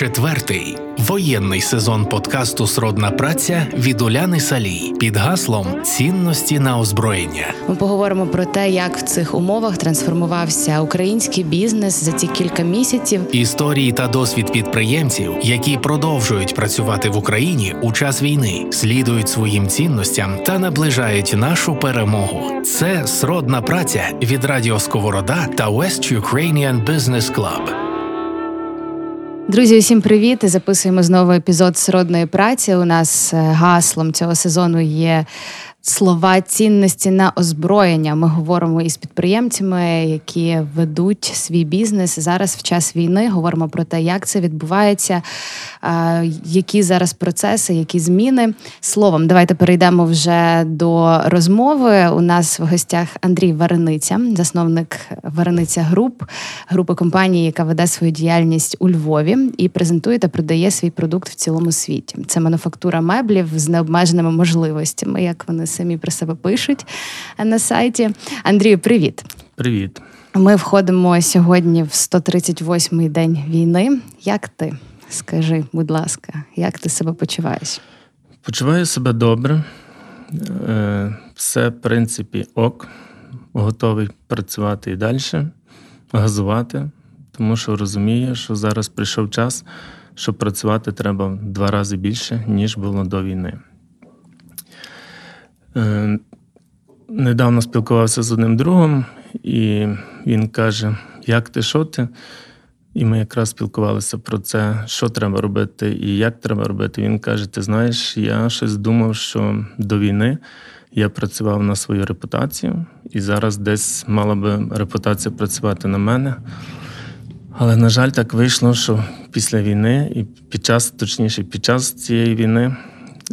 Четвертий воєнний сезон подкасту Сродна праця від Уляни Салій під гаслом цінності на озброєння. Ми поговоримо про те, як в цих умовах трансформувався український бізнес за ці кілька місяців. Історії та досвід підприємців, які продовжують працювати в Україні у час війни, слідують своїм цінностям та наближають нашу перемогу. Це сродна праця від Радіо Сковорода та West Ukrainian Business Club. Друзі, усім привіт! Записуємо знову епізод сродної праці. У нас е, гаслом цього сезону є слова цінності на озброєння. Ми говоримо із підприємцями, які ведуть свій бізнес зараз в час війни. Говоримо про те, як це відбувається, які зараз процеси, які зміни. Словом, давайте перейдемо вже до розмови. У нас в гостях Андрій Варениця, засновник Варениця Груп, групи компанії, яка веде свою діяльність у Львові і презентує та продає свій продукт в цілому світі. Це мануфактура меблів з необмеженими можливостями, як вони самі про себе пишуть на сайті. Андрію, привіт. Привіт. Ми входимо сьогодні в 138-й день війни. Як ти? Скажи, будь ласка, як ти себе почуваєш? Почуваю себе добре. Е, все, в принципі, ок. Готовий працювати і далі, газувати, тому що розумію, що зараз прийшов час, що працювати треба в два рази більше, ніж було до війни. Е, недавно спілкувався з одним другом, і він каже: Як ти, що ти? І ми якраз спілкувалися про це, що треба робити і як треба робити. Він каже: Ти знаєш, я щось думав, що до війни я працював на свою репутацію, і зараз десь мала би репутація працювати на мене. Але, на жаль, так вийшло, що після війни, і під час, точніше, під час цієї війни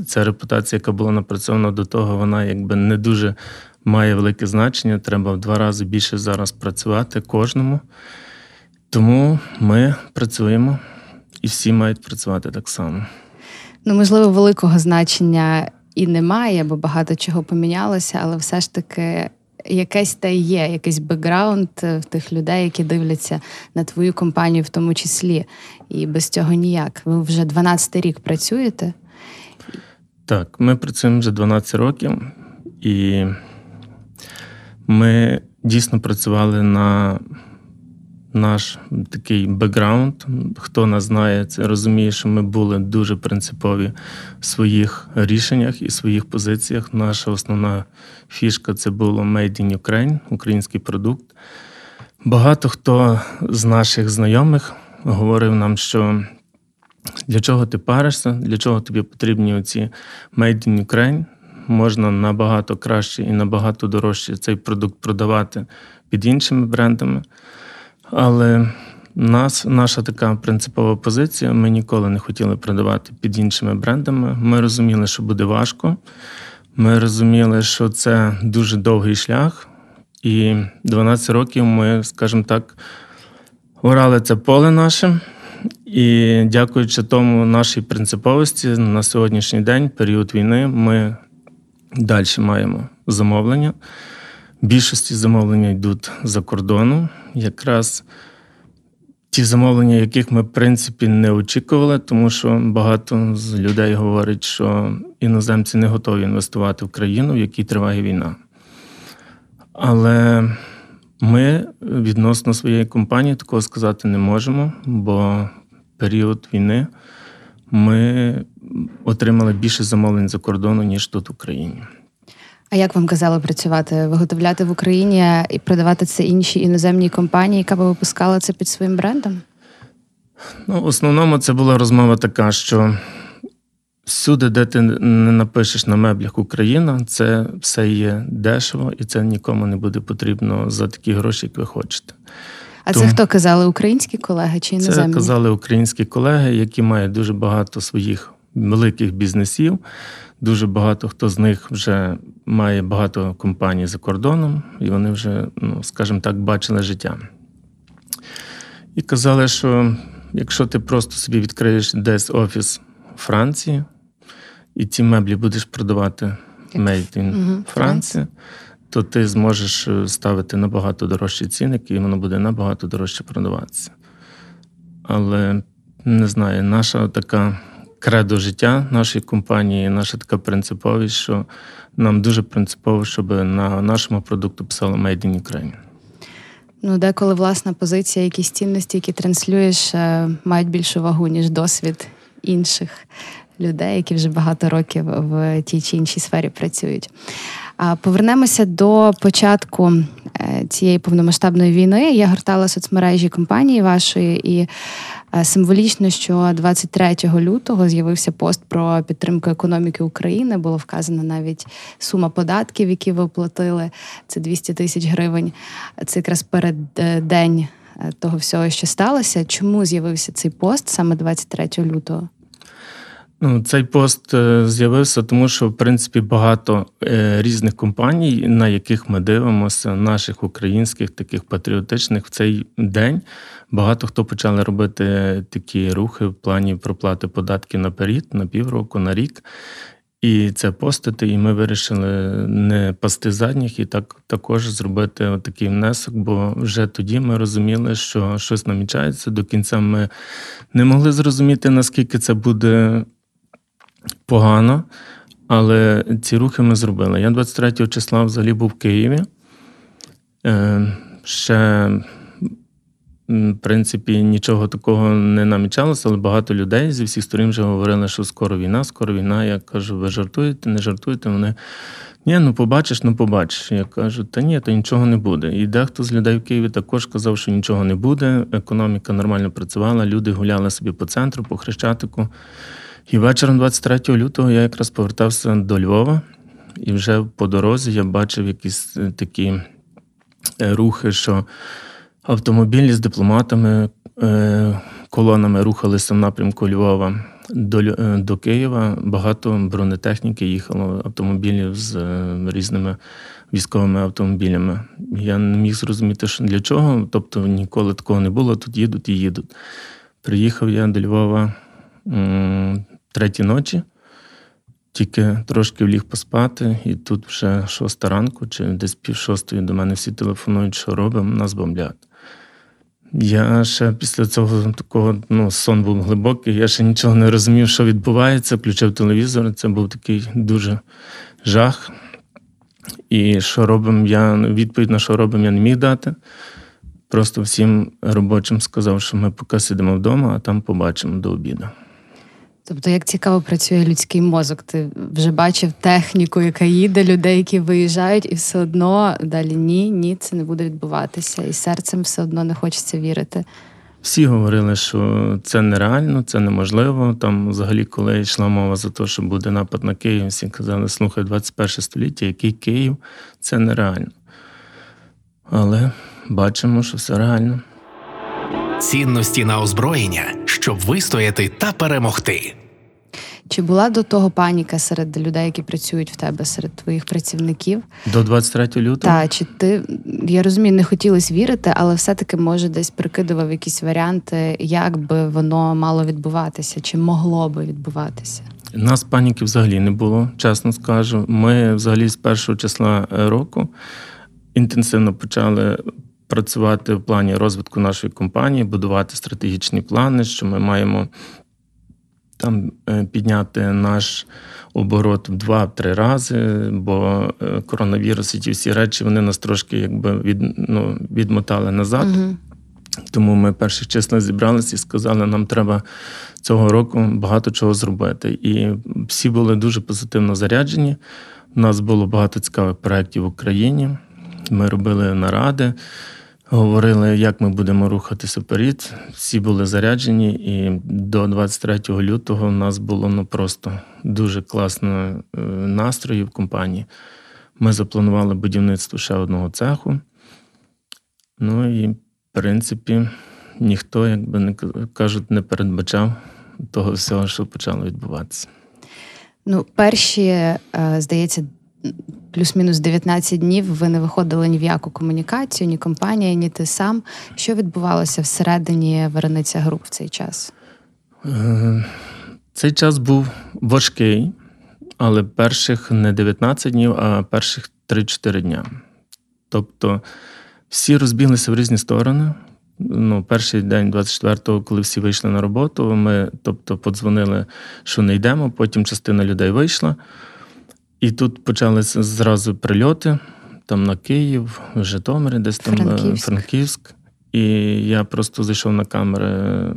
Ця репутація, яка була напрацьована до того, вона якби не дуже має велике значення. Треба в два рази більше зараз працювати кожному. Тому ми працюємо і всі мають працювати так само. Ну, можливо, великого значення і немає, бо багато чого помінялося, але все ж таки. Якесь та є, якийсь бекграунд в тих людей, які дивляться на твою компанію, в тому числі, і без цього ніяк. Ви вже 12 рік працюєте. Так, ми працюємо вже 12 років, і ми дійсно працювали на наш такий бекграунд. Хто нас знає, це розуміє, що ми були дуже принципові в своїх рішеннях і своїх позиціях. Наша основна фішка це було Made in Ukraine, український продукт. Багато хто з наших знайомих говорив нам, що для чого ти паришся, для чого тобі потрібні оці Made in Ukraine. Можна набагато краще і набагато дорожче цей продукт продавати під іншими брендами. Але нас, наша така принципова позиція: ми ніколи не хотіли продавати під іншими брендами. Ми розуміли, що буде важко. Ми розуміли, що це дуже довгий шлях. І 12 років ми, скажімо так, орали це поле наше. І дякуючи тому нашій принциповості на сьогоднішній день, період війни, ми далі маємо замовлення. Більшості замовлення йдуть за кордону. Якраз ті замовлення, яких ми, в принципі, не очікували, тому що багато з людей говорять, що іноземці не готові інвестувати в країну, в якій триває війна. Але ми відносно своєї компанії такого сказати не можемо, бо період війни ми отримали більше замовлень за кордону, ніж тут в Україні. А як вам казали працювати? Виготовляти в Україні і продавати це іншій іноземній компанії, яка би випускала це під своїм брендом? Ну, в основному це була розмова така, що всюди, де ти не напишеш на меблях Україна, це все є дешево і це нікому не буде потрібно за такі гроші, як ви хочете. А Тому... це хто казали? Українські колеги чи іноземні? Це казали українські колеги, які мають дуже багато своїх великих бізнесів. Дуже багато хто з них вже має багато компаній за кордоном, і вони вже, ну, скажімо так, бачили життя. І казали, що якщо ти просто собі відкриєш десь офіс Франції, і ці меблі будеш продавати Made in угу, Франції, то ти зможеш е, ставити набагато дорожчі цінники, і воно буде набагато дорожче продаватися. Але не знаю, наша така кредо життя нашої компанії, наша така принциповість, що нам дуже принципово, щоб на нашому продукту писало Made in Ukraine. Ну, деколи власна позиція, якісь цінності, які транслюєш, е, мають більшу вагу, ніж досвід інших людей, які вже багато років в тій чи іншій сфері працюють. Повернемося до початку е, цієї повномасштабної війни. Я гортала соцмережі компанії вашої, і е, символічно, що 23 лютого з'явився пост про підтримку економіки України. Було вказано навіть сума податків, які ви оплатили. Це 200 тисяч гривень. Це якраз перед е, день того всього, що сталося. Чому з'явився цей пост саме 23 лютого? Ну, цей пост е, з'явився, тому що в принципі багато е, різних компаній, на яких ми дивимося, наших українських, таких патріотичних, в цей день багато хто почали робити такі рухи в плані проплати податків наперед, на півроку, на рік. І це постити, і ми вирішили не пасти задніх і так також зробити такий внесок, бо вже тоді ми розуміли, що щось намічається. До кінця ми не могли зрозуміти, наскільки це буде погано, але ці рухи ми зробили. Я 23 числа взагалі був в Києві. Е, Ще, в принципі, нічого такого не намічалося, але багато людей зі всіх сторін вже говорили, що скоро війна, скоро війна. Я кажу, ви жартуєте, не жартуєте? Вони. Ні, ну побачиш, ну побачиш. Я кажу, та ні, то нічого не буде. І дехто з людей в Києві також казав, що нічого не буде. Економіка нормально працювала, люди гуляли собі по центру, по Хрещатику. І вечором 23 лютого я якраз повертався до Львова, і вже по дорозі я бачив якісь е, такі е, рухи, що автомобілі з дипломатами, е, колонами рухалися в напрямку Львова до, до Києва. Багато бронетехніки їхало, автомобілів з різними військовими автомобілями. Я не міг зрозуміти, що для чого. Тобто ніколи такого не було. Тут їдуть і їдуть. Приїхав я до Львова м, треті ночі, тільки трошки вліг поспати, і тут вже шоста ранку, чи десь пів шостої до мене всі телефонують, що робимо, нас бомблять. Я ще після цього такого ну, сон був глибокий, я ще нічого не розумів, що відбувається. Включив телевізор. Це був такий дуже жах. І що робимо, я відповідь на що робимо, я не міг дати. Просто всім робочим сказав, що ми поки сидимо вдома, а там побачимо до обіду. Тобто, як цікаво працює людський мозок, ти вже бачив техніку, яка їде, людей, які виїжджають, і все одно далі ні, ні, це не буде відбуватися. І серцем все одно не хочеться вірити. Всі говорили, що це нереально, це неможливо. Там, взагалі, коли йшла мова за те, що буде напад на Київ, всі казали, слухай, 21 століття, який Київ, це нереально. Але бачимо, що все реально. Цінності на озброєння, щоб вистояти та перемогти. Чи була до того паніка серед людей, які працюють в тебе, серед твоїх працівників? До 23 лютого. Та чи ти я розумію, не хотілося вірити, але все-таки може десь прикидував якісь варіанти, як би воно мало відбуватися, чи могло би відбуватися? Нас паніки взагалі не було, чесно скажу. Ми взагалі з першого числа е, року інтенсивно почали працювати в плані розвитку нашої компанії, будувати стратегічні плани, що ми маємо там е, підняти наш оборот в два-три рази, бо е, коронавірус і ті всі речі вони нас трошки якби від, ну, відмотали назад. Угу. Тому ми перших числа зібралися і сказали, нам треба цього року багато чого зробити. І всі були дуже позитивно заряджені. У нас було багато цікавих проєктів в Україні. Ми робили наради, говорили, як ми будемо рухатися вперед. Всі були заряджені, і до 23 лютого у нас було ну, просто дуже класно е, настрої в компанії. Ми запланували будівництво ще одного цеху. Ну і в принципі, ніхто, як би не кажуть, не передбачав того всього, що почало відбуватися. Ну, перші, е, здається, плюс-мінус 19 днів ви не виходили ні в яку комунікацію, ні компанія, ні ти сам. Що відбувалося всередині Верениця груп в цей час? Е, Цей час був важкий, але перших не 19 днів, а перших 3-4 дня. Тобто всі розбіглися в різні сторони. ну, перший день, 24-го, коли всі вийшли на роботу, ми тобто, подзвонили, що не йдемо, потім частина людей вийшла. І тут почалися зразу прильоти там на Київ, Житомир, десь там е, Франківськ. Франківськ. І я просто зайшов на камери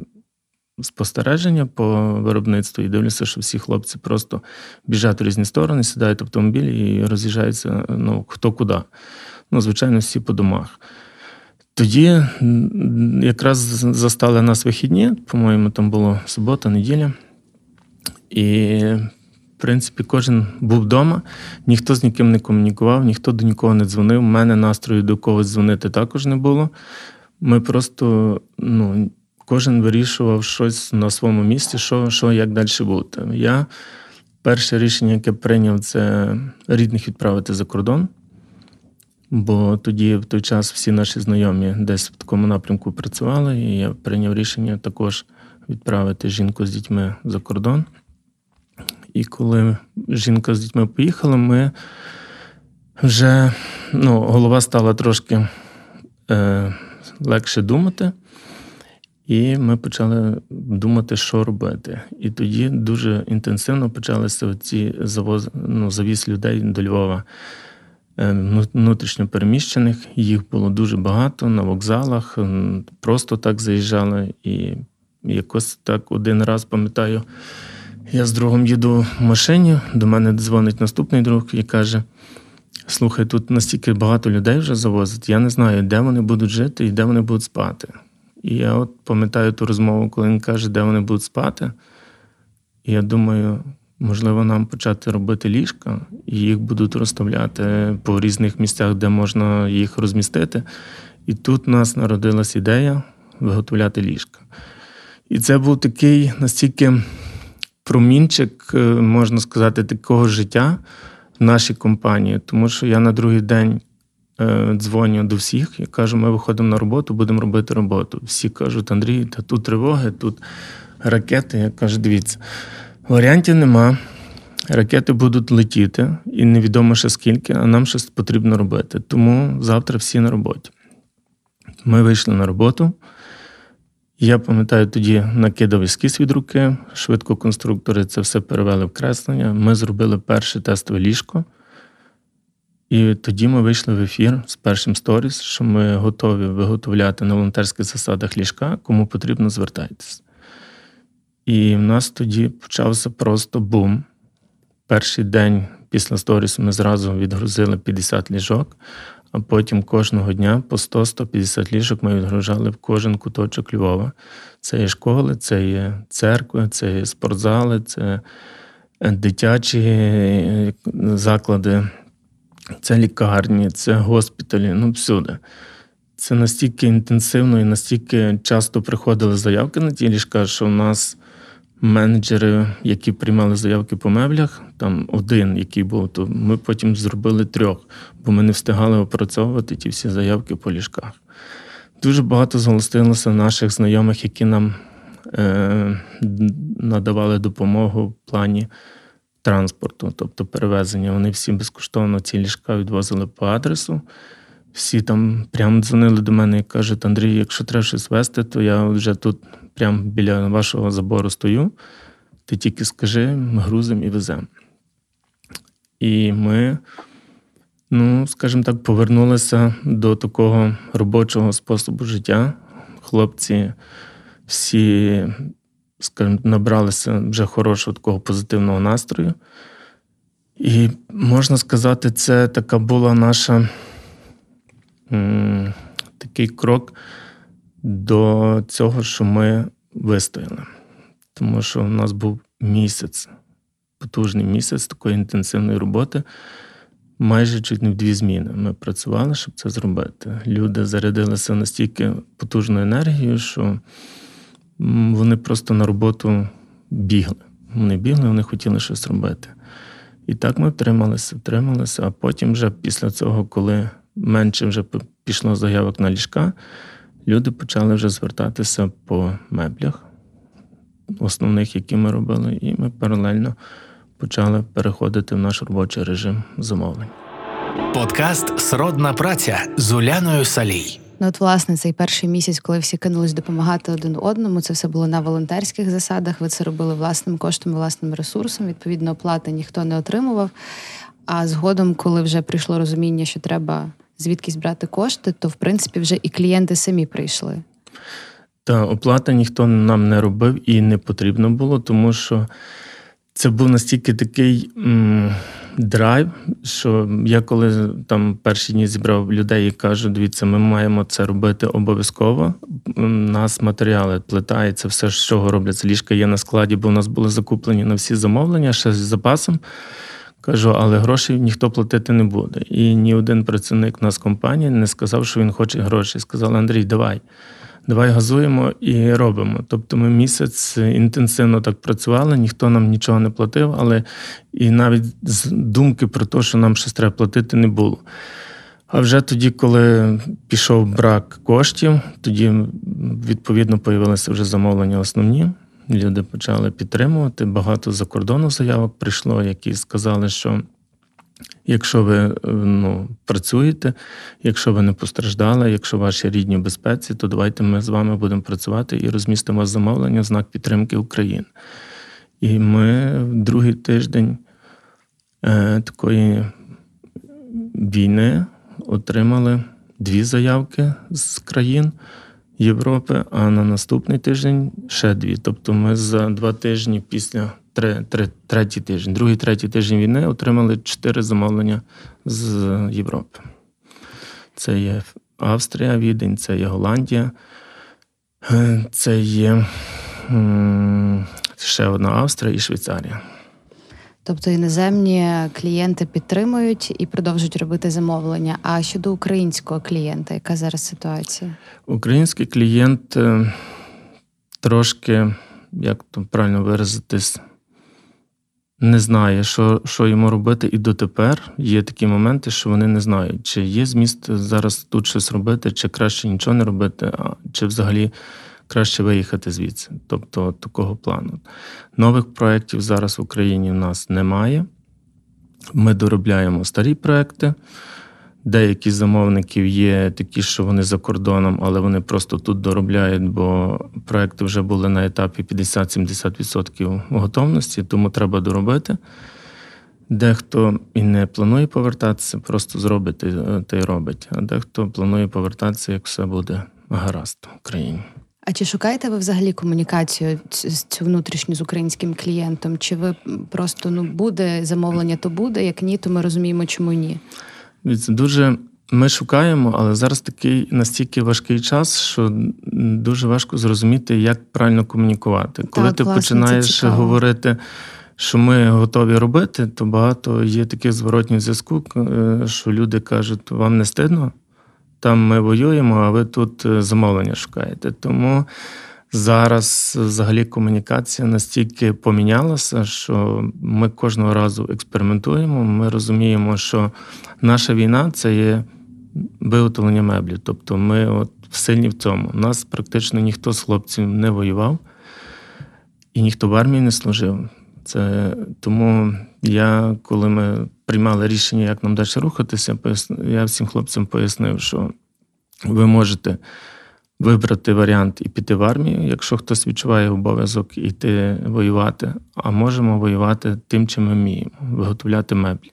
спостереження по виробництву і дивлюся, що всі хлопці просто біжать у різні сторони, сідають в автомобіль і роз'їжджаються ну, хто куди. Ну, звичайно, всі по домах. Тоді якраз застали нас вихідні, по-моєму, там було субота, неділя. І, в принципі, кожен був вдома, ніхто з ніким не комунікував, ніхто до нікого не дзвонив. У мене настрою до когось дзвонити також не було. Ми просто, ну, кожен вирішував щось на своєму місці, що, що як далі бути. Я перше рішення, яке прийняв, це рідних відправити за кордон. Бо тоді, в той час, всі наші знайомі десь в такому напрямку працювали, і я прийняв рішення також відправити жінку з дітьми за кордон. І коли жінка з дітьми поїхала, ми вже ну, голова стала трошки е, легше думати, і ми почали думати, що робити. І тоді дуже інтенсивно почалися ці завоз, ну, завіз людей до Львова е, внутрішньо переміщених. Їх було дуже багато на вокзалах, просто так заїжджали. І якось так один раз пам'ятаю, я з другом їду в машині, до мене дзвонить наступний друг і каже: Слухай, тут настільки багато людей вже завозять, я не знаю, де вони будуть жити і де вони будуть спати. І я от пам'ятаю ту розмову, коли він каже, де вони будуть спати. І я думаю, можливо, нам почати робити ліжка, і їх будуть розставляти по різних місцях, де можна їх розмістити. І тут у нас народилась ідея виготовляти ліжка. І це був такий настільки промінчик, е, можна сказати, такого життя в нашій компанії, тому що я на другий день е, дзвоню до всіх і кажу: ми виходимо на роботу, будемо робити роботу. Всі кажуть, Андрій, та тут тривоги, тут ракети. Я кажу, дивіться, варіантів нема. Ракети будуть летіти, і невідомо ще скільки, а нам щось потрібно робити. Тому завтра всі на роботі. Ми вийшли на роботу. Я пам'ятаю, тоді накидав ескіз від руки, швидко конструктори це все перевели в креслення. Ми зробили перше тестове ліжко. І тоді ми вийшли в ефір з першим сторіс, що ми готові виготовляти на волонтерських засадах ліжка, кому потрібно звертайтеся. І в нас тоді почався просто бум. Перший день після сторісу ми зразу відгрузили 50 ліжок, а потім кожного дня по 100-150 ліжок ми відгружали в кожен куточок Львова. Це є школи, це є церкви, це є спортзали, це дитячі е, заклади, це лікарні, це госпіталі, ну всюди. Це настільки інтенсивно і настільки часто приходили заявки на ті ліжка, що в нас менеджери, які приймали заявки по меблях, там один, який був, то ми потім зробили трьох, бо ми не встигали опрацьовувати ті всі заявки по ліжках. Дуже багато зголосилося наших знайомих, які нам е, надавали допомогу в плані транспорту, тобто перевезення. Вони всі безкоштовно ці ліжка відвозили по адресу. Всі там прямо дзвонили до мене і кажуть: Андрій, якщо треба щось вести, то я вже тут прямо біля вашого забору стою. Ти тільки скажи, ми грузимо і веземо. І ми, ну, скажімо так, повернулися до такого робочого способу життя. Хлопці всі, скажімо, набралися вже хорошого такого позитивного настрою. І можна сказати, це така була наша такий крок до цього, що ми вистояли. Тому що у нас був місяць, потужний місяць такої інтенсивної роботи. Майже чуть не в дві зміни. Ми працювали, щоб це зробити. Люди зарядилися настільки потужною енергією, що вони просто на роботу бігли. Вони бігли, вони хотіли щось робити. І так ми втрималися, втрималися, а потім, вже після цього, коли менше вже пішло заявок на ліжка, люди почали вже звертатися по меблях, основних, які ми робили, і ми паралельно почали переходити в наш робочий режим замовлень. Подкаст Сродна праця з Уляною Салій. Ну, от, власне, цей перший місяць, коли всі кинулись допомагати один одному, це все було на волонтерських засадах. Ви це робили власним коштом, власним ресурсом. Відповідно, оплати ніхто не отримував. А згодом, коли вже прийшло розуміння, що треба звідкись брати кошти, то в принципі вже і клієнти самі прийшли. Та оплата ніхто нам не робив і не потрібно було, тому що це був настільки такий м, драйв, що я коли там перші дні зібрав людей і кажу, дивіться, ми маємо це робити обов'язково. У нас матеріали, плита і це все, з чого робляться. Ліжка є на складі, бо у нас були закуплені на всі замовлення ще з запасом. Кажу, але грошей ніхто платити не буде. І ні один працівник нас компанії не сказав, що він хоче гроші. Сказали, Андрій, давай, давай газуємо і робимо. Тобто ми місяць інтенсивно так працювали, ніхто нам нічого не платив, але і навіть з думки про те, що нам щось треба платити, не було. А вже тоді, коли пішов брак коштів, тоді відповідно появилися вже замовлення основні. Люди почали підтримувати. Багато за кордону заявок прийшло, які сказали, що якщо ви ну, працюєте, якщо ви не постраждали, якщо ваші рідні в безпеці, то давайте ми з вами будемо працювати і розмістимо замовлення в знак підтримки України. І ми в другий тиждень е, такої війни отримали дві заявки з країн. Європи, а на наступний тиждень ще дві. Тобто ми за два тижні після три, три, третій тиждень, другий, третій тиждень війни отримали чотири замовлення з Європи. Це є Австрія, Відень, це є Голландія, е, це є ще одна Австрія і Швейцарія. Тобто іноземні клієнти підтримують і продовжують робити замовлення. А щодо українського клієнта, яка зараз ситуація? Український клієнт е, трошки, як то правильно виразитись, не знає, що що йому робити, і дотепер є такі моменти, що вони не знають, чи є зміст зараз тут щось робити, чи краще нічого не робити, чи взагалі краще виїхати звідси. Тобто такого плану. Нових проєктів зараз в Україні в нас немає. Ми доробляємо старі проекти. Деякі замовників є такі, що вони за кордоном, але вони просто тут доробляють, бо проекти вже були на етапі 50-70% готовності, тому треба доробити. Дехто і не планує повертатися, просто зробить та й робить. А дехто планує повертатися, як все буде гаразд в Україні. А чи шукаєте ви взагалі комунікацію цю внутрішню з українським клієнтом? Чи ви просто ну буде замовлення, то буде, як ні, то ми розуміємо, чому ні? Це дуже ми шукаємо, але зараз такий настільки важкий час, що дуже важко зрозуміти, як правильно комунікувати. Так, Коли ти власне, починаєш говорити, що ми готові робити, то багато є таких зворотніх зв'язку, що люди кажуть, вам не стидно? Там ми воюємо, а ви тут замовлення шукаєте. Тому зараз взагалі комунікація настільки помінялася, що ми кожного разу експериментуємо. Ми розуміємо, що наша війна це є виготовлення меблів. Тобто ми от сильні в цьому. У нас практично ніхто з хлопців не воював і ніхто в армії не служив. Це Тому я, коли ми приймали рішення, як нам далі рухатися, я всім хлопцям пояснив, що ви можете вибрати варіант і піти в армію, якщо хтось відчуває обов'язок іти воювати, а можемо воювати тим, чим ми вміємо, виготовляти меблі.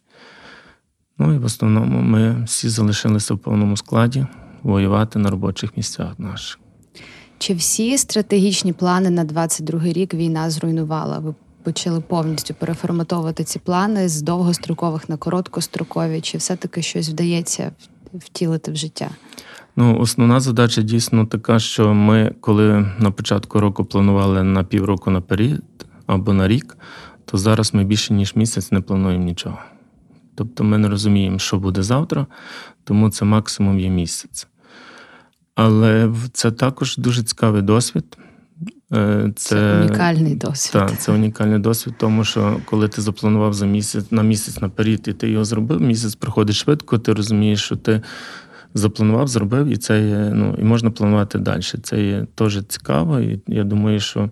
Ну і в основному ми всі залишилися в повному складі воювати на робочих місцях наших. Чи всі стратегічні плани на 22-й рік війна зруйнувала? Ви почали повністю переформатовувати ці плани з довгострокових на короткострокові? Чи все-таки щось вдається втілити в життя? Ну, основна задача дійсно така, що ми, коли на початку року планували на півроку наперед або на рік, то зараз ми більше ніж місяць не плануємо нічого. Тобто ми не розуміємо, що буде завтра, тому це максимум є місяць. Але це також дуже цікавий досвід. Це, це унікальний досвід. Так, це унікальний досвід, тому що коли ти запланував за місяць на місяць наперед, і ти його зробив, місяць проходить швидко, ти розумієш, що ти запланував, зробив, і це є, ну, і можна планувати далі. Це є теж цікаво. І я думаю, що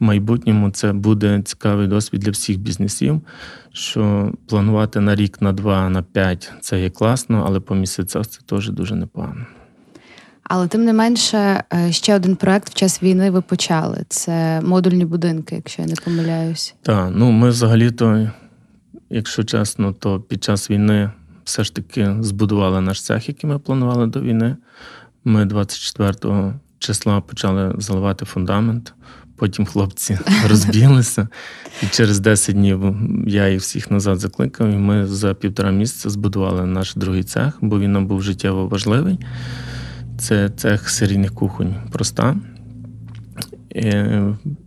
в майбутньому це буде цікавий досвід для всіх бізнесів, що планувати на рік, на два, на п'ять це є класно, але по місяцях це теж дуже непогано. Але тим не менше, е, ще один проект в час війни ви почали. Це модульні будинки, якщо я не помиляюсь. Так, ну ми взагалі-то, якщо чесно, то під час війни все ж таки збудували наш цех, який ми планували до війни. Ми 24 числа почали заливати фундамент. Потім хлопці розбіглися, і через 10 днів я їх всіх назад закликав. І ми за півтора місяця збудували наш другий цех, бо він нам був життєво важливий. Це цех серійних кухонь проста.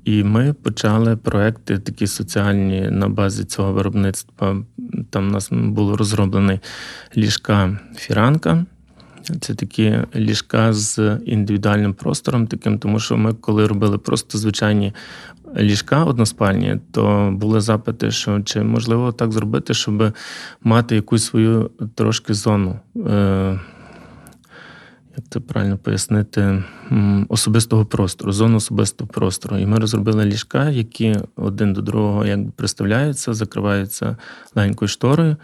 І ми почали проекти такі соціальні на базі цього виробництва. Там у нас було розроблені ліжка фіранка. Це такі ліжка з індивідуальним простором, таким, тому що ми, коли робили просто звичайні ліжка односпальні, то були запити, що чи можливо так зробити, щоб мати якусь свою трошки зону. Як це правильно пояснити, особистого простору, зону особистого простору. І ми розробили ліжка, які один до другого якби приставляються, закриваються легенькою шторою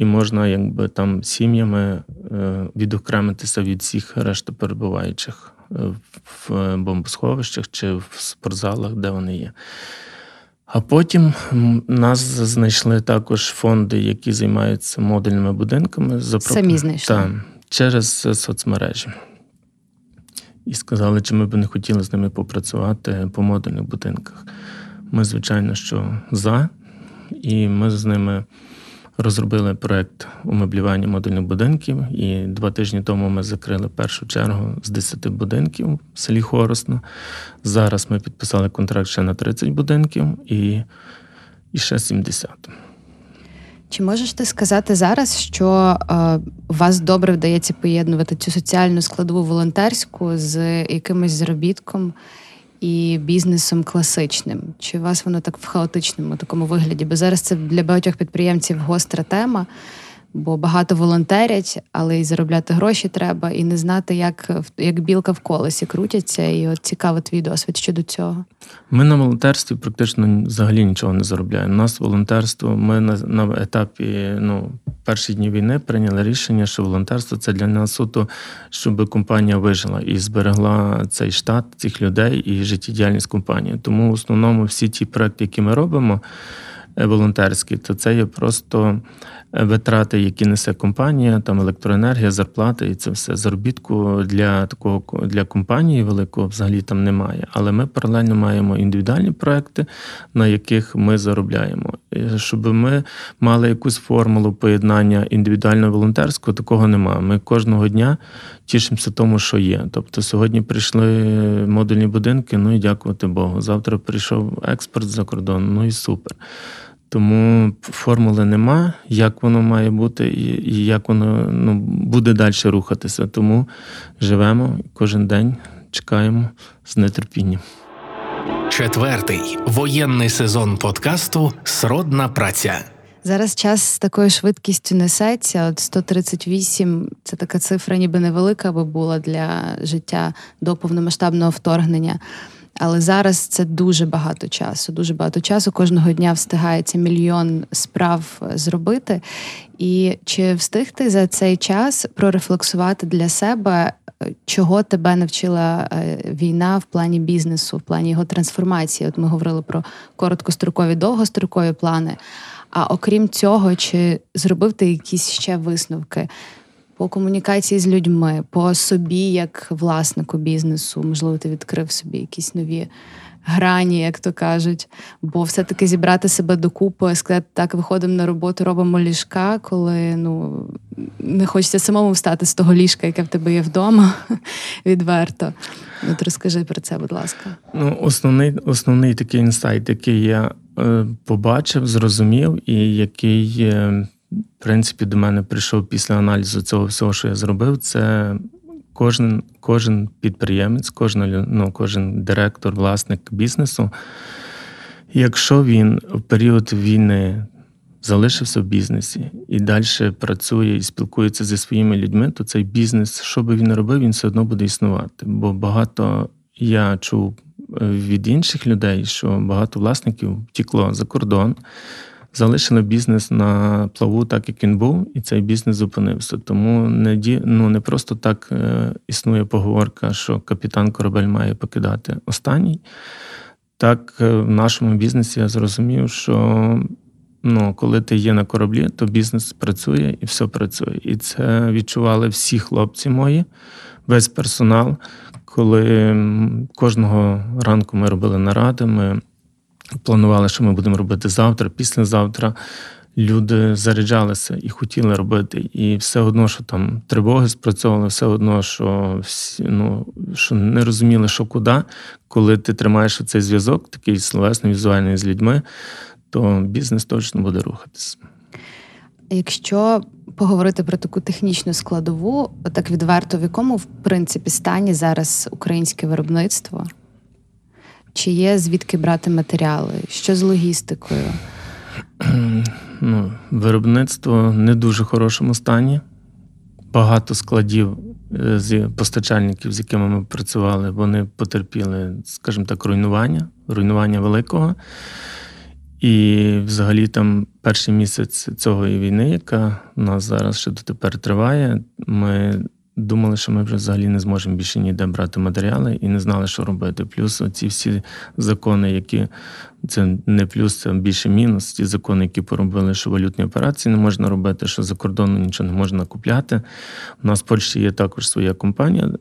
і можна якби там сім'ями е, відокремитися від всіх решти перебуваючих е, в бомбосховищах чи в спортзалах, де вони є. А потім нас знайшли також фонди, які займаються модульними будинками. Самі знайшли? Так, через соцмережі. І сказали, чи ми б не хотіли з ними попрацювати по модульних будинках. Ми, звичайно, що за, і ми з ними розробили проект умеблювання модульних будинків, і два тижні тому ми закрили першу чергу з 10 будинків в селі Хоросно. Зараз ми підписали контракт ще на 30 будинків і, і ще 70. Чи можеш ти сказати зараз, що е, вас добре вдається поєднувати цю соціальну складову волонтерську з якимось заробітком і бізнесом класичним? Чи у вас воно так в хаотичному такому вигляді? Бо зараз це для багатьох підприємців гостра тема бо багато волонтерять, але й заробляти гроші треба, і не знати, як як білка в колесі крутяться. І от цікавий твій досвід щодо цього. Ми на волонтерстві практично взагалі нічого не заробляємо. У нас волонтерство. Ми на на етапі ну, перші дні війни прийняли рішення, що волонтерство це для нас суто, щоб компанія вижила і зберегла цей штат цих людей і життєдіяльність компанії. Тому в основному всі ті проекти, які ми робимо. Е, волонтерські, то це є просто е, витрати, які несе компанія, там електроенергія, зарплати і це все. Заробітку для такого для компанії великого взагалі там немає. Але ми паралельно маємо індивідуальні проекти, на яких ми заробляємо. Щоб ми мали якусь формулу поєднання індивідуального волонтерського, такого немає. Ми кожного дня тішимося тому, що є. Тобто сьогодні прийшли модульні будинки, ну і дякувати Богу. Завтра прийшов експорт за кордон, ну і супер. Тому формули нема, як воно має бути, і як воно ну, буде далі рухатися. Тому живемо кожен день чекаємо з нетерпінням. Четвертий воєнний сезон подкасту Сродна праця. Зараз час з такою швидкістю несеться. От 138 – це така цифра, ніби невелика, би була для життя до повномасштабного вторгнення. Але зараз це дуже багато часу. Дуже багато часу. Кожного дня встигається мільйон справ зробити. І чи встиг ти за цей час прорефлексувати для себе, чого тебе навчила е, війна в плані бізнесу, в плані його трансформації? От ми говорили про короткострокові, довгострокові плани. А окрім цього, чи зробив ти якісь ще висновки? По комунікації з людьми, по собі, як власнику бізнесу, можливо, ти відкрив собі якісь нові грані, як то кажуть. Бо все-таки зібрати себе докупи, сказати, так, виходимо на роботу, робимо ліжка, коли ну не хочеться самому встати з того ліжка, яке в тебе є вдома, відверто. От розкажи про це, будь ласка. Ну, Основний основний такий інсайт, який я е, побачив, зрозумів, і який. Е, принципі, до мене прийшов після аналізу цього всього, що я зробив, це кожен кожен підприємець, кожен, ну, кожен директор, власник бізнесу. Якщо він в період війни залишився в бізнесі і далі працює і спілкується зі своїми людьми, то цей бізнес, що би він робив, він все одно буде існувати. Бо багато я чув е, від інших людей, що багато власників втікло за кордон залишили бізнес на плаву, так як він був, і цей бізнес зупинився. Тому не ді, ну, не просто так е, існує поговорка, що капітан корабель має покидати останній. Так, е, в нашому бізнесі я зрозумів, що ну, коли ти є на кораблі, то бізнес працює і все працює. І це відчували всі хлопці мої, весь персонал. Коли кожного ранку ми робили наради, ми планували, що ми будемо робити завтра, післязавтра. Люди заряджалися і хотіли робити. І все одно, що там тривоги спрацьовували, все одно, що всі, ну, що не розуміли, що куди, коли ти тримаєш цей зв'язок, такий словесний, візуальний з людьми, то бізнес точно буде рухатися. Якщо поговорити про таку технічну складову, так відверто, в якому в принципі стані зараз українське виробництво? Чи є звідки брати матеріали? Що з логістикою? Ну, Виробництво не дуже хорошому стані. Багато складів е, з постачальників, з якими ми працювали, вони потерпіли, скажімо так, руйнування, руйнування великого. І взагалі там перший місяць цього війни, яка у нас зараз ще дотепер триває, ми думали, що ми вже взагалі не зможемо більше ніде брати матеріали і не знали, що робити. Плюс ці всі закони, які це не плюс, це більше мінус. Ті закони, які поробили, що валютні операції не можна робити, що за кордону нічого не можна купляти. У нас в Польщі є також своя компанія.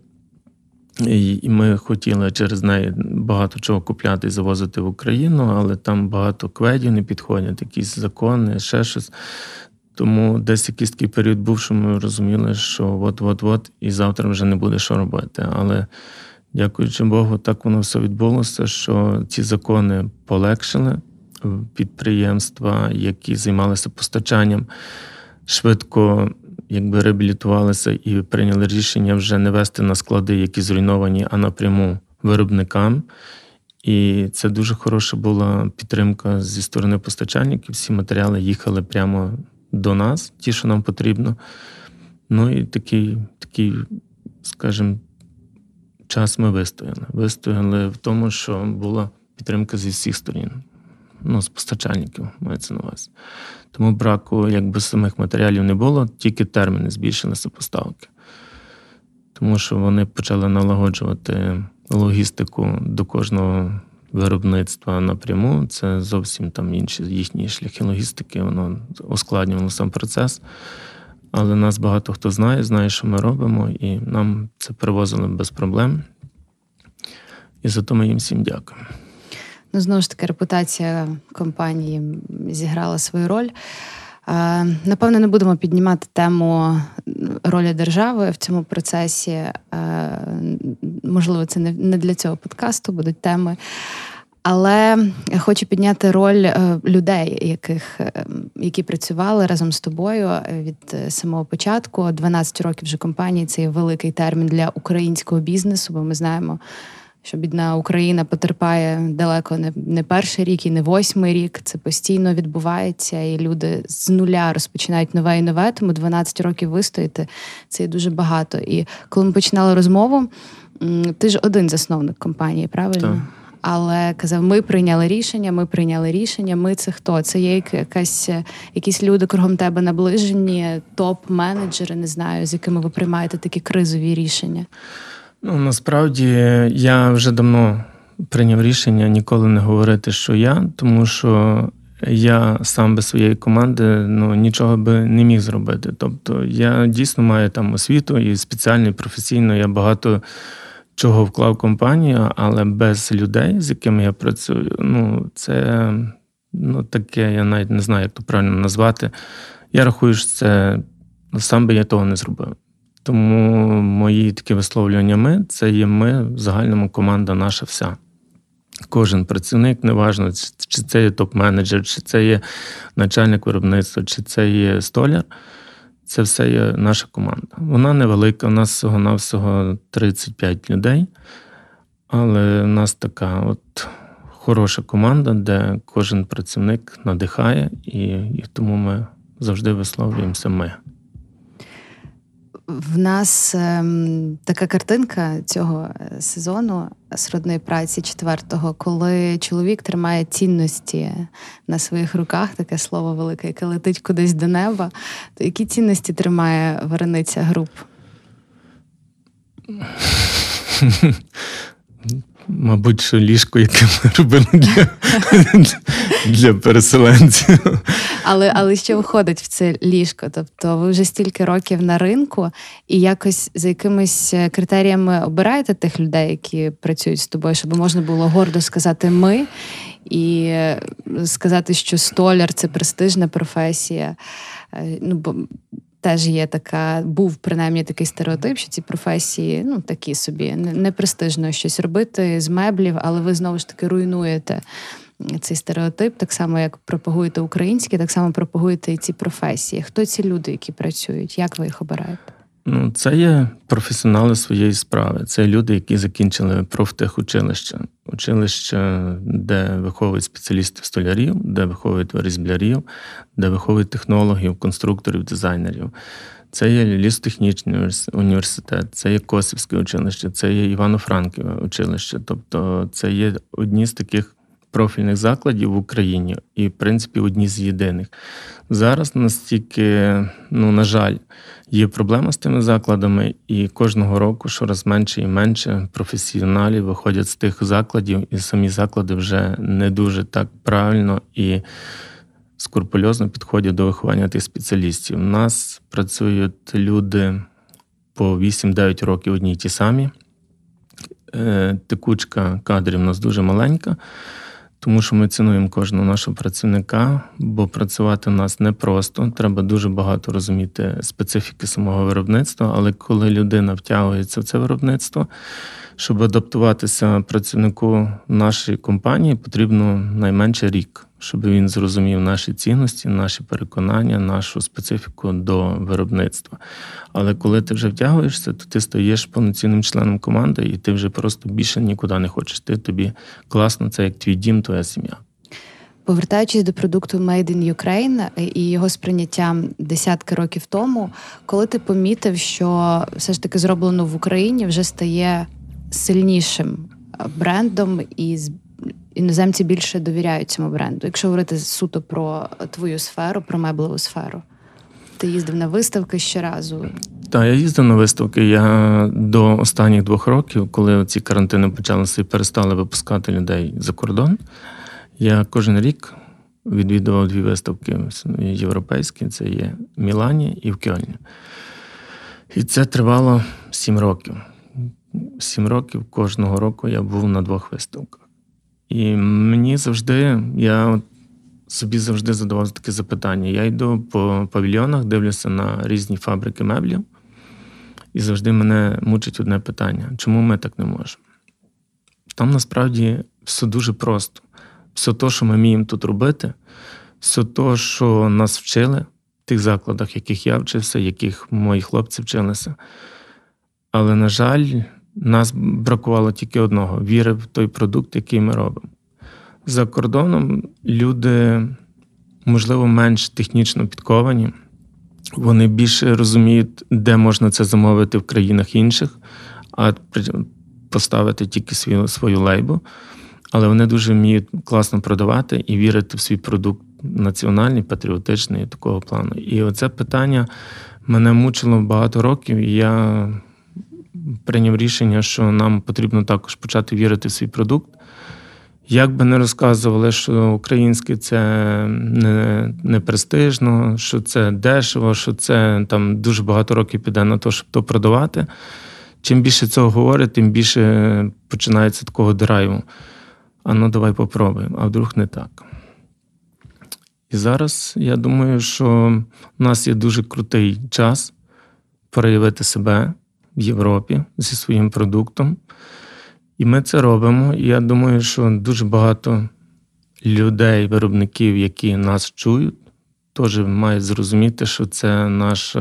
І ми хотіли через неї багато чого купляти і завозити в Україну, але там багато кведів не підходять, якісь закони, ще щось. Тому десь якийсь такий період був, що ми розуміли, що от-от-от, і завтра вже не буде що робити. Але дякуючи Богу, так воно все відбулося, що ці закони полегшили підприємства, які займалися постачанням, швидко якби реабілітувалися і прийняли рішення вже не вести на склади, які зруйновані, а напряму виробникам. І це дуже хороша була підтримка зі сторони постачальників. Всі матеріали їхали прямо до нас, ті, що нам потрібно. Ну і такий, такий, скажімо, час ми вистояли. Вистояли в тому, що була підтримка зі всіх сторін. Ну, з постачальників мається на увазі. Тому браку якби самих матеріалів не було, тільки терміни збільшилися поставки. Тому що вони почали налагоджувати логістику до кожного виробництва напряму. Це зовсім там інші їхні шляхи логістики, воно ускладнювало сам процес. Але нас багато хто знає, знає, що ми робимо, і нам це привозили без проблем. І за то ми їм всім дякуємо. Ну, знову ж таки, репутація компанії зіграла свою роль. Напевно, не будемо піднімати тему ролі держави в цьому процесі. Можливо, це не для цього подкасту будуть теми. Але хочу підняти роль е, людей, яких, е, які працювали разом з тобою від самого початку. 12 років вже компанії це є великий термін для українського бізнесу, бо ми знаємо що бідна Україна потерпає далеко не не перший рік і не восьмий рік. Це постійно відбувається, і люди з нуля розпочинають нове і нове. Тому 12 років вистояти це є дуже багато. І коли ми починали розмову, ти ж один засновник компанії, правильно? Так. Але казав, ми прийняли рішення, ми прийняли рішення. Ми це хто? Це є якась якісь люди кругом тебе наближені, топ-менеджери, не знаю, з якими ви приймаєте такі кризові рішення. Ну, насправді я вже давно прийняв рішення ніколи не говорити, що я, тому що я сам без своєї команди ну, нічого би не міг зробити. Тобто я дійсно маю там освіту і спеціально, і професійно я багато чого вклав компанію, але без людей, з якими я працюю, ну, це ну, таке, я навіть не знаю, як то правильно назвати. Я рахую, що це сам би я того не зробив. Тому мої такі висловлювання ми це є ми в загальному команда наша вся. Кожен працівник, неважно, чи це є топ-менеджер, чи це є начальник виробництва, чи це є столяр. Це все є наша команда. Вона невелика, у нас всього-навсього 35 людей, але в нас така от хороша команда, де кожен працівник надихає, і, і тому ми завжди висловлюємося ми В нас ем, така картинка цього е, сезону сродної праці четвертого, коли чоловік тримає цінності на своїх руках, таке слово велике, яке летить кудись до неба. То які цінності тримає варениця груп? Мабуть, що ліжко, яке ми робили для, для переселенців. Але але що входить в це ліжко? Тобто ви вже стільки років на ринку, і якось за якимись е, критеріями обираєте тих людей, які працюють з тобою, щоб можна було гордо сказати ми і е, сказати, що столяр це престижна професія. Е, ну, бо Теж є така, був принаймні такий стереотип, що ці професії ну такі собі не престижно щось робити з меблів, але ви знову ж таки руйнуєте цей стереотип, так само як пропагуєте українське, так само пропагуєте і ці професії. Хто ці люди, які працюють? Як ви їх обираєте? Ну, це є професіонали своєї справи. Це люди, які закінчили профтехучилище, училище, де виховують спеціалістів столярів, де виховують різблярів, де виховують технологів, конструкторів, дизайнерів. Це є лісотехнічний університет, це є Косівське училище, це є Івано-Франківе училище. Тобто це є одні з таких профільних закладів в Україні і, в принципі, одні з єдиних. Зараз настільки, ну, на жаль, є проблема з тими закладами, і кожного року щораз менше і менше професіоналів виходять з тих закладів, і самі заклади вже не дуже так правильно і скрупульозно підходять до виховання тих спеціалістів. У нас працюють люди по 8-9 років одні й ті самі. Е, текучка кадрів у нас дуже маленька тому що ми цінуємо кожного нашого працівника, бо працювати в нас непросто. Треба дуже багато розуміти специфіки самого виробництва. Але коли людина втягується в це виробництво, щоб адаптуватися працівнику нашої компанії, потрібно найменше рік щоб він зрозумів наші цінності, наші переконання, нашу специфіку до виробництва. Але коли ти вже втягуєшся, то ти стаєш повноцінним членом команди, і ти вже просто більше нікуди не хочеш. Ти тобі класно, це як твій дім, твоя сім'я. Повертаючись до продукту Made in Ukraine і його сприйняттям десятки років тому, коли ти помітив, що все ж таки зроблено в Україні вже стає сильнішим брендом і іноземці більше довіряють цьому бренду. Якщо говорити суто про твою сферу, про меблеву сферу. Ти їздив на виставки щоразу? Так, я їздив на виставки. Я до останніх двох років, коли ці карантини почалися і перестали випускати людей за кордон, я кожен рік відвідував дві виставки європейські: це є в Мілані і в Кьольні. І це тривало сім років. Сім років кожного року я був на двох виставках. І мені завжди, я собі завжди задавав таке запитання. Я йду по павільйонах, дивлюся на різні фабрики меблів, і завжди мене мучить одне питання: чому ми так не можемо? Там насправді все дуже просто. Все те, що ми вміємо тут робити, все те, що нас вчили в тих закладах, яких я вчився, яких мої хлопці вчилися. Але, на жаль, нас бракувало тільки одного віри в той продукт, який ми робимо. За кордоном люди, можливо, менш технічно підковані, вони більше розуміють, де можна це замовити в країнах інших, а поставити тільки свою, свою лейбу. Але вони дуже вміють класно продавати і вірити в свій продукт національний, патріотичний такого плану. І оце питання мене мучило багато років. і я прийняв рішення, що нам потрібно також почати вірити в свій продукт. Як би не розказували, що українське це не не престижно, що це дешево, що це там дуже багато років піде на те, щоб то продавати. Чим більше цього говорять, тим більше починається такого драйву. А ну давай попробуємо, а вдруг не так. І зараз я думаю, що у нас є дуже крутий час проявити себе, в Європі зі своїм продуктом. І ми це робимо. І я думаю, що дуже багато людей, виробників, які нас чують, теж мають зрозуміти, що це наш,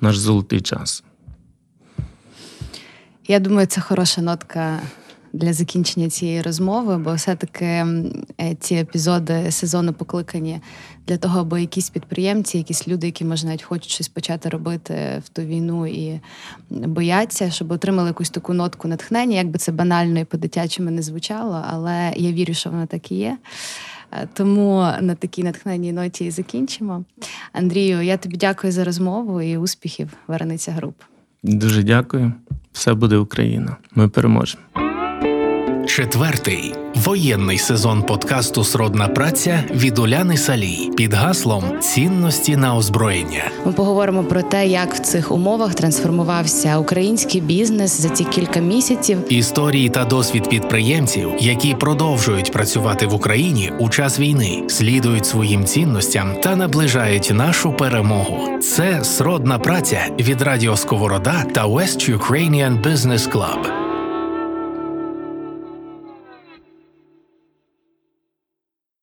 наш золотий час. Я думаю, це хороша нотка для закінчення цієї розмови, бо все-таки е, ці епізоди сезону покликані для того, аби якісь підприємці, якісь люди, які може навіть хочуть щось почати робити в ту війну і бояться, щоб отримали якусь таку нотку натхнення, як би це банально і по-дитячому не звучало, але я вірю, що воно так і є. Е, Тому на такій натхненній ноті і закінчимо. Андрію, я тобі дякую за розмову і успіхів Варениця Груп. Дуже дякую. Все буде Україна. Ми переможемо. Четвертий воєнний сезон подкасту Сродна праця від Уляни Салій під гаслом Цінності на озброєння. Ми поговоримо про те, як в цих умовах трансформувався український бізнес за ці кілька місяців. Історії та досвід підприємців, які продовжують працювати в Україні у час війни, слідують своїм цінностям та наближають нашу перемогу. Це сродна праця від Радіо Сковорода та West Ukrainian Business Club.